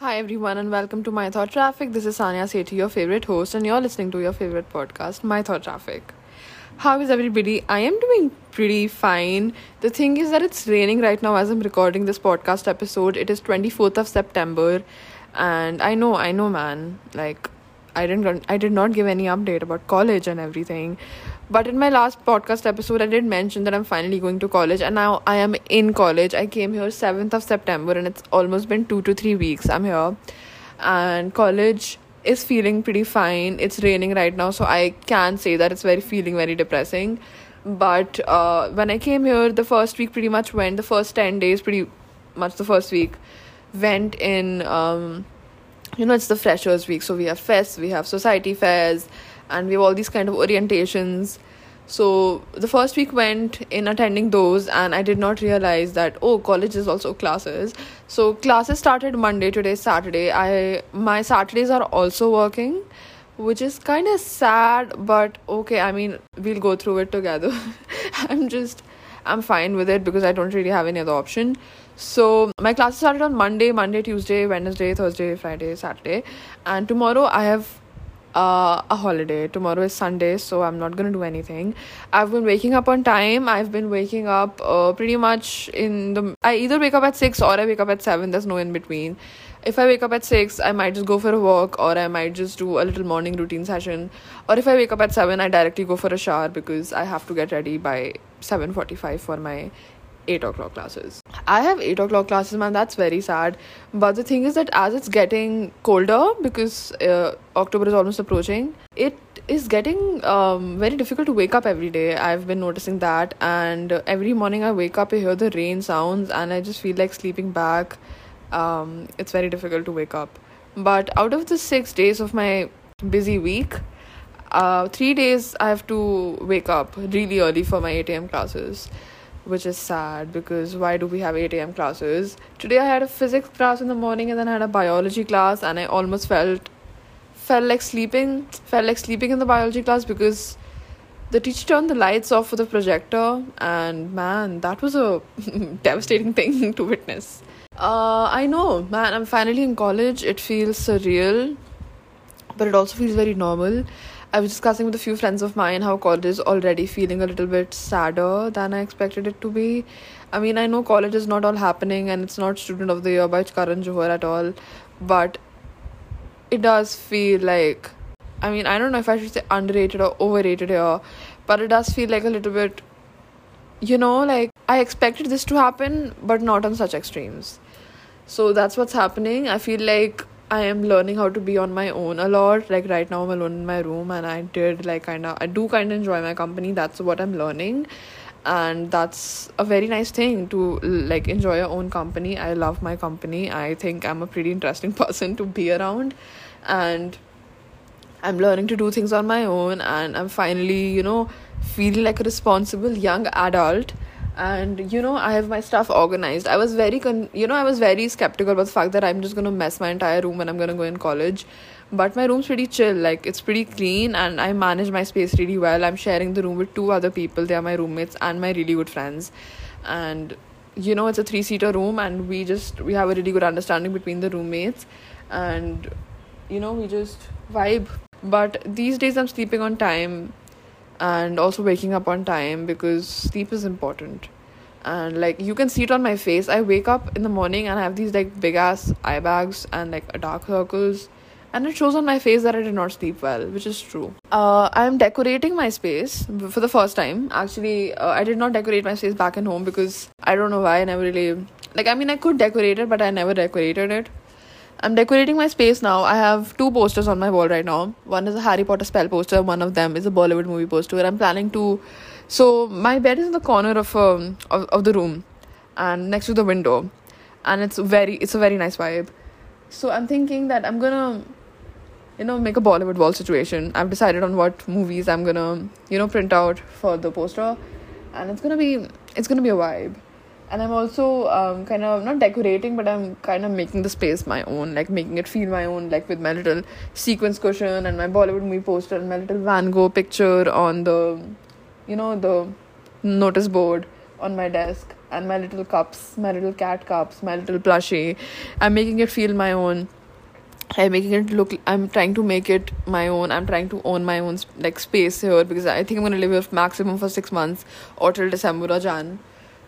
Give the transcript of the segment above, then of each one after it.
Hi everyone and welcome to My Thought Traffic. This is Sanya Sethi, your favorite host, and you're listening to your favorite podcast, My Thought Traffic. How is everybody? I am doing pretty fine. The thing is that it's raining right now as I'm recording this podcast episode. It is 24th of September, and I know, I know, man. Like, I didn't, I did not give any update about college and everything. But in my last podcast episode, I did mention that I'm finally going to college, and now I am in college. I came here 7th of September, and it's almost been two to three weeks. I'm here, and college is feeling pretty fine. It's raining right now, so I can say that it's very feeling very depressing. But uh, when I came here, the first week pretty much went. The first 10 days, pretty much the first week, went in. Um, you know, it's the freshers week, so we have fests, we have society fairs and we have all these kind of orientations. So the first week went in attending those and i did not realize that oh college is also classes. So classes started monday today saturday. I my saturdays are also working which is kind of sad but okay i mean we'll go through it together. I'm just i'm fine with it because i don't really have any other option so my classes started on monday monday tuesday wednesday thursday friday saturday and tomorrow i have uh, a holiday. Tomorrow is Sunday, so I'm not gonna do anything. I've been waking up on time. I've been waking up uh, pretty much in the. I either wake up at six or I wake up at seven. There's no in between. If I wake up at six, I might just go for a walk, or I might just do a little morning routine session. Or if I wake up at seven, I directly go for a shower because I have to get ready by seven forty-five for my 8 o'clock classes. I have 8 o'clock classes, man, that's very sad. But the thing is that as it's getting colder, because uh, October is almost approaching, it is getting um, very difficult to wake up every day. I've been noticing that. And every morning I wake up, I hear the rain sounds, and I just feel like sleeping back. Um, it's very difficult to wake up. But out of the six days of my busy week, uh, three days I have to wake up really early for my 8 a.m. classes which is sad because why do we have 8 a.m. classes? Today I had a physics class in the morning and then I had a biology class and I almost felt felt like sleeping felt like sleeping in the biology class because the teacher turned the lights off for the projector and man that was a devastating thing to witness uh, i know man i'm finally in college it feels surreal but it also feels very normal I was discussing with a few friends of mine how college is already feeling a little bit sadder than I expected it to be. I mean, I know college is not all happening and it's not Student of the Year by Karan Johar at all, but it does feel like. I mean, I don't know if I should say underrated or overrated here, but it does feel like a little bit. You know, like I expected this to happen, but not on such extremes. So that's what's happening. I feel like I am learning how to be on my own a lot. Like right now, I'm alone in my room, and I did like kind of I do kind of enjoy my company. That's what I'm learning, and that's a very nice thing to like enjoy your own company. I love my company. I think I'm a pretty interesting person to be around, and I'm learning to do things on my own, and I'm finally you know feeling like a responsible young adult and you know i have my stuff organized. I was very con- you know i was very skeptical about the fact that i'm just going to mess my entire room when i'm going to go in college. But my room's pretty chill. Like it's pretty clean and i manage my space really well. I'm sharing the room with two other people. They are my roommates and my really good friends. And you know it's a three seater room and we just we have a really good understanding between the roommates. And you know we just vibe. But these days i'm sleeping on time and also waking up on time because sleep is important. And like you can see it on my face. I wake up in the morning and i have these like big ass eye bags and like dark circles. And it shows on my face that i did not sleep well which is true. Uh, i'm decorating my space for the first time. Actually uh, i did not decorate my space back in home because i don't know why i never really like i mean i could decorate it but i never decorated it I'm decorating my space now. I have two posters on my wall right now. One is a Harry Potter spell poster. One of them is a Bollywood movie poster. I'm planning to. So my bed is in the corner of um of, of the room, and next to the window, and it's very it's a very nice vibe. So I'm thinking that I'm gonna, you know, make a Bollywood wall situation. I've decided on what movies I'm gonna you know print out for the poster, and it's gonna be it's gonna be a vibe and i'm also um, kind of not decorating but i'm kind of making the space my own like making it feel my own like with my little sequence cushion and my bollywood movie poster and my little van gogh picture on the you know the notice board on my desk and my little cups, my little cat cups, my little plushie. I'm making it feel my own. I'm making it look. I'm trying to make it my own. I'm trying to own my own like space here because I think I'm gonna live here maximum for six months or till December or Jan.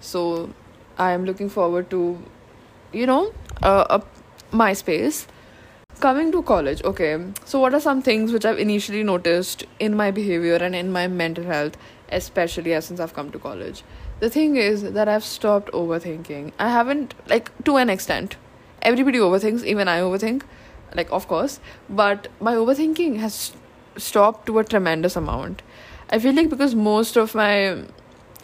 So I am looking forward to, you know, uh, a my space. Coming to college, okay. So what are some things which I've initially noticed in my behavior and in my mental health, especially as since I've come to college? The thing is that I've stopped overthinking. I haven't like to an extent. Everybody overthinks, even I overthink like of course but my overthinking has stopped to a tremendous amount i feel like because most of my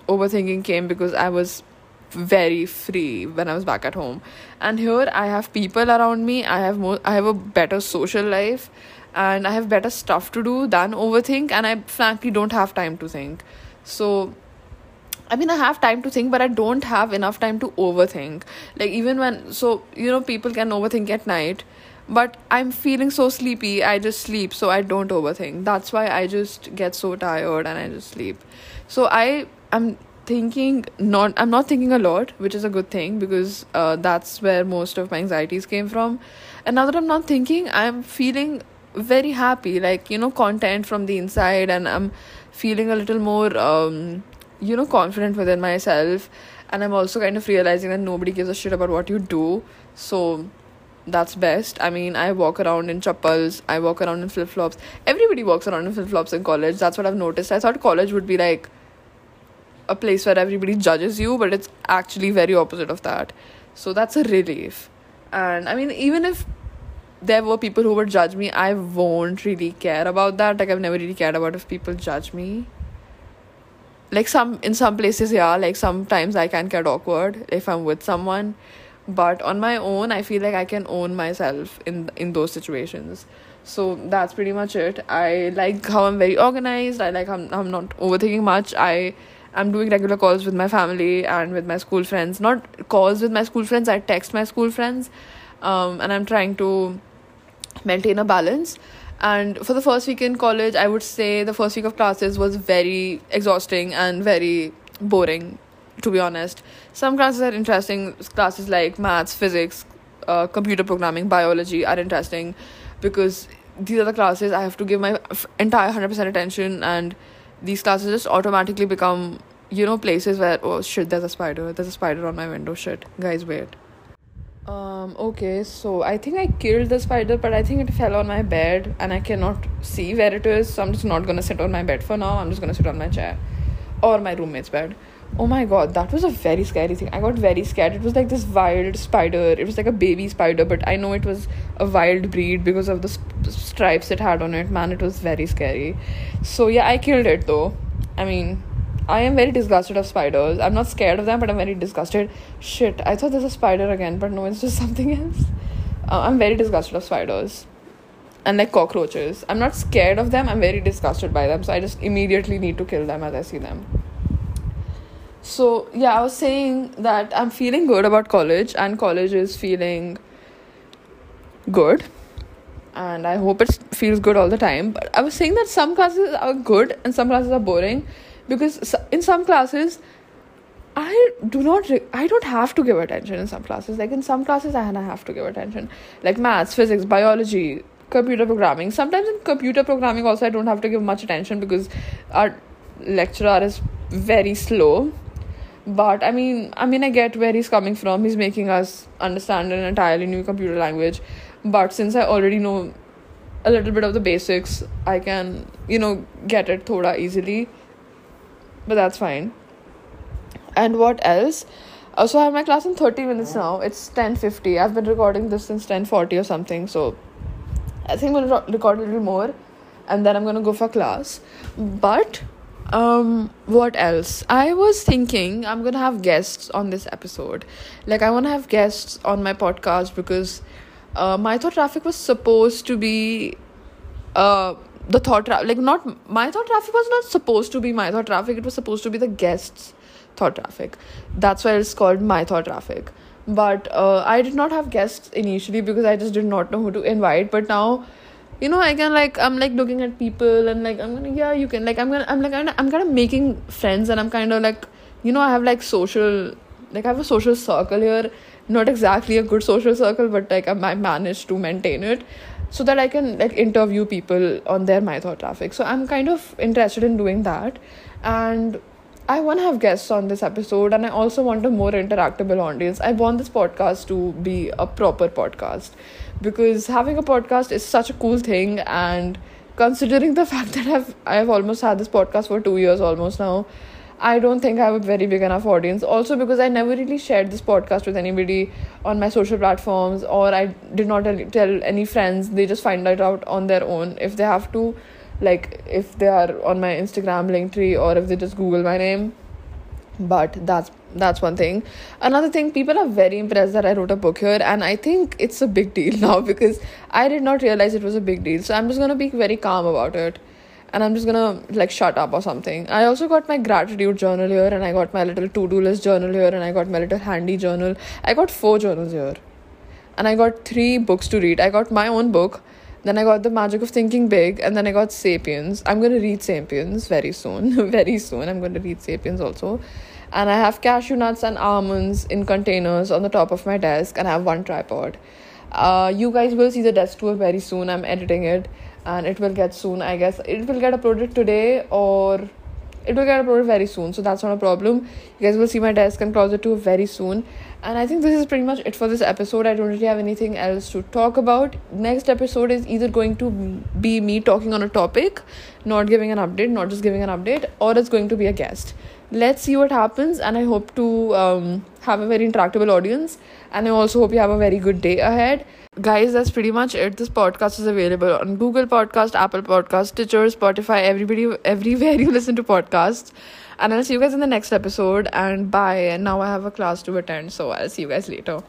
overthinking came because i was very free when i was back at home. And here i have people around me. I have more i have a better social life. And i have better stuff to do than overthink. And i frankly don't have time to think. So I mean, I have time to think, but I don't have enough time to overthink. Like, even when, so, you know, people can overthink at night, but i'm feeling so sleepy i just sleep. So i don't overthink. That's why i just get so tired and i just sleep. So i am thinking not i'm not thinking a lot which is a good thing because uh, that's where most of my anxieties came from and now that i'm not thinking i'm feeling very happy like you know content from the inside and i'm feeling a little more um, you know confident within myself and i'm also kind of realizing that nobody gives a shit about what you do so that's best. I mean, I walk around in chappals, I walk around in flip flops. Everybody walks around in flip flops in college. That's what I've noticed. I thought college would be like a place where everybody judges you, but it's actually very opposite of that. So that's a relief. And I mean, even if there were people who would judge me, I won't really care about that. Like, I've never really cared about if people judge me. Like, some in some places, yeah, like sometimes I can get awkward if I'm with someone but on my own i feel like i can own myself in in those situations so that's pretty much it i like how i'm very organized i like i'm, I'm not overthinking much i i'm doing regular calls with my family and with my school friends not calls with my school friends i text my school friends um, and i'm trying to maintain a balance and for the first week in college i would say the first week of classes was very exhausting and very boring to be honest. Some classes are interesting. Classes like maths, physics, uh, computer programming, biology are interesting because these are the classes I have to give my entire 100% attention, and these classes just automatically become, you know, places where, oh shit, there's a spider, there's a spider on my window, shit, guys, wait. Um, okay, so I think I killed the spider, but I think it fell on my bed and I cannot see where it is, so I'm just not gonna sit on my bed for now. I'm just gonna sit on my chair or my roommate's bed. Oh my god, that was a very scary thing. I got very scared. It was like this wild spider. It was like a baby spider, but I know it was a wild breed because of the sp- stripes it had on it. Man, it was very scary. So, yeah, I killed it though. I mean, I am very disgusted of spiders. I'm not scared of them, but I'm very disgusted. Shit, I thought there's a spider again, but no, it's just something else. Uh, I'm very disgusted of spiders and like cockroaches. I'm not scared of them, I'm very disgusted by them, so I just immediately need to kill them as I see them. So, yeah, I was saying that I'm feeling good about college, and college is feeling good. And I hope it feels good all the time. But I was saying that some classes are good and some classes are boring because in some classes, I do not, I don't have to give attention in some classes. Like in some classes, I have to give attention, like maths, physics, biology, computer programming. Sometimes in computer programming, also, I don't have to give much attention because our lecturer is very slow. But i mean i mean i get where he's coming from. He's making us understand an entirely new computer language. But since i already know a little bit of the basics i can you know get it thoda easily but that's fine. And what else? Uh, so i have my class in 30 minutes now. It's 10.50 i've been recording this since 10.40 or something so i think i'm gonna record a little more and then i'm gonna go for class. But um what else? I was thinking i'm gonna have guests on this episode. Like i want to have guests on my podcast because uh, my thought traffic was supposed to be uh the thought tra- like not my thought traffic was not supposed to be my thought traffic it was supposed to be the guests thought traffic. That's why it's called my thought traffic. But uh, i did not have guests initially because i just did not know who to invite but now you know i can like i'm like looking at people and like i'm gonna yeah you can like i'm gonna i'm like i'm, I'm kind of making friends and i'm kind of like you know, I have like social, like I have a social circle here. Not exactly a good social circle, but like I managed to maintain it so that I can like interview people on their my thought traffic. So I'm kind of interested in doing that, and I want to have guests on this episode, and I also want a more interactable audience. I want this podcast to be a proper podcast because having a podcast is such a cool thing, and considering the fact that I've I've almost had this podcast for two years almost now. I don't think I have a very big enough audience. Also, because I never really shared this podcast with anybody on my social platforms, or I did not tell any friends. They just find it out on their own if they have to, like if they are on my Instagram Linktree or if they just Google my name. But that's that's one thing. Another thing, people are very impressed that I wrote a book here, and I think it's a big deal now because I did not realize it was a big deal. So I'm just gonna be very calm about it and I'm just gonna like shut up or something. I also got my gratitude journal here, and I got my little to do list journal here, and I got my little handy journal. I got four journals here, and I got three books to read. I got my own book, then I got The Magic of Thinking Big, and then I got Sapiens. I'm gonna read Sapiens very soon, very soon. I'm gonna read Sapiens also. And I have cashew nuts and almonds in containers on the top of my desk, and I have one tripod. Uh, you guys will see the desk tour very soon. I'm editing it and it will get soon i guess. It will get uploaded today or it will get uploaded very soon so that's not a problem. You guys will see my desk and closet too very soon. And i think this is pretty much it for this episode. I don't really have anything else to talk about. Next episode is either going to be me talking on a topic not giving an update not just giving an update or it's going to be a guest let's see what happens and i hope to um, have a very interactable audience and i also hope you have a very good day ahead. Guys that's pretty much it. This podcast is available on google podcast apple podcast stitcher spotify everybody everywhere you listen to podcasts. And i'll see you guys in the next episode and bye. And now i have a class to attend so i'll see you guys later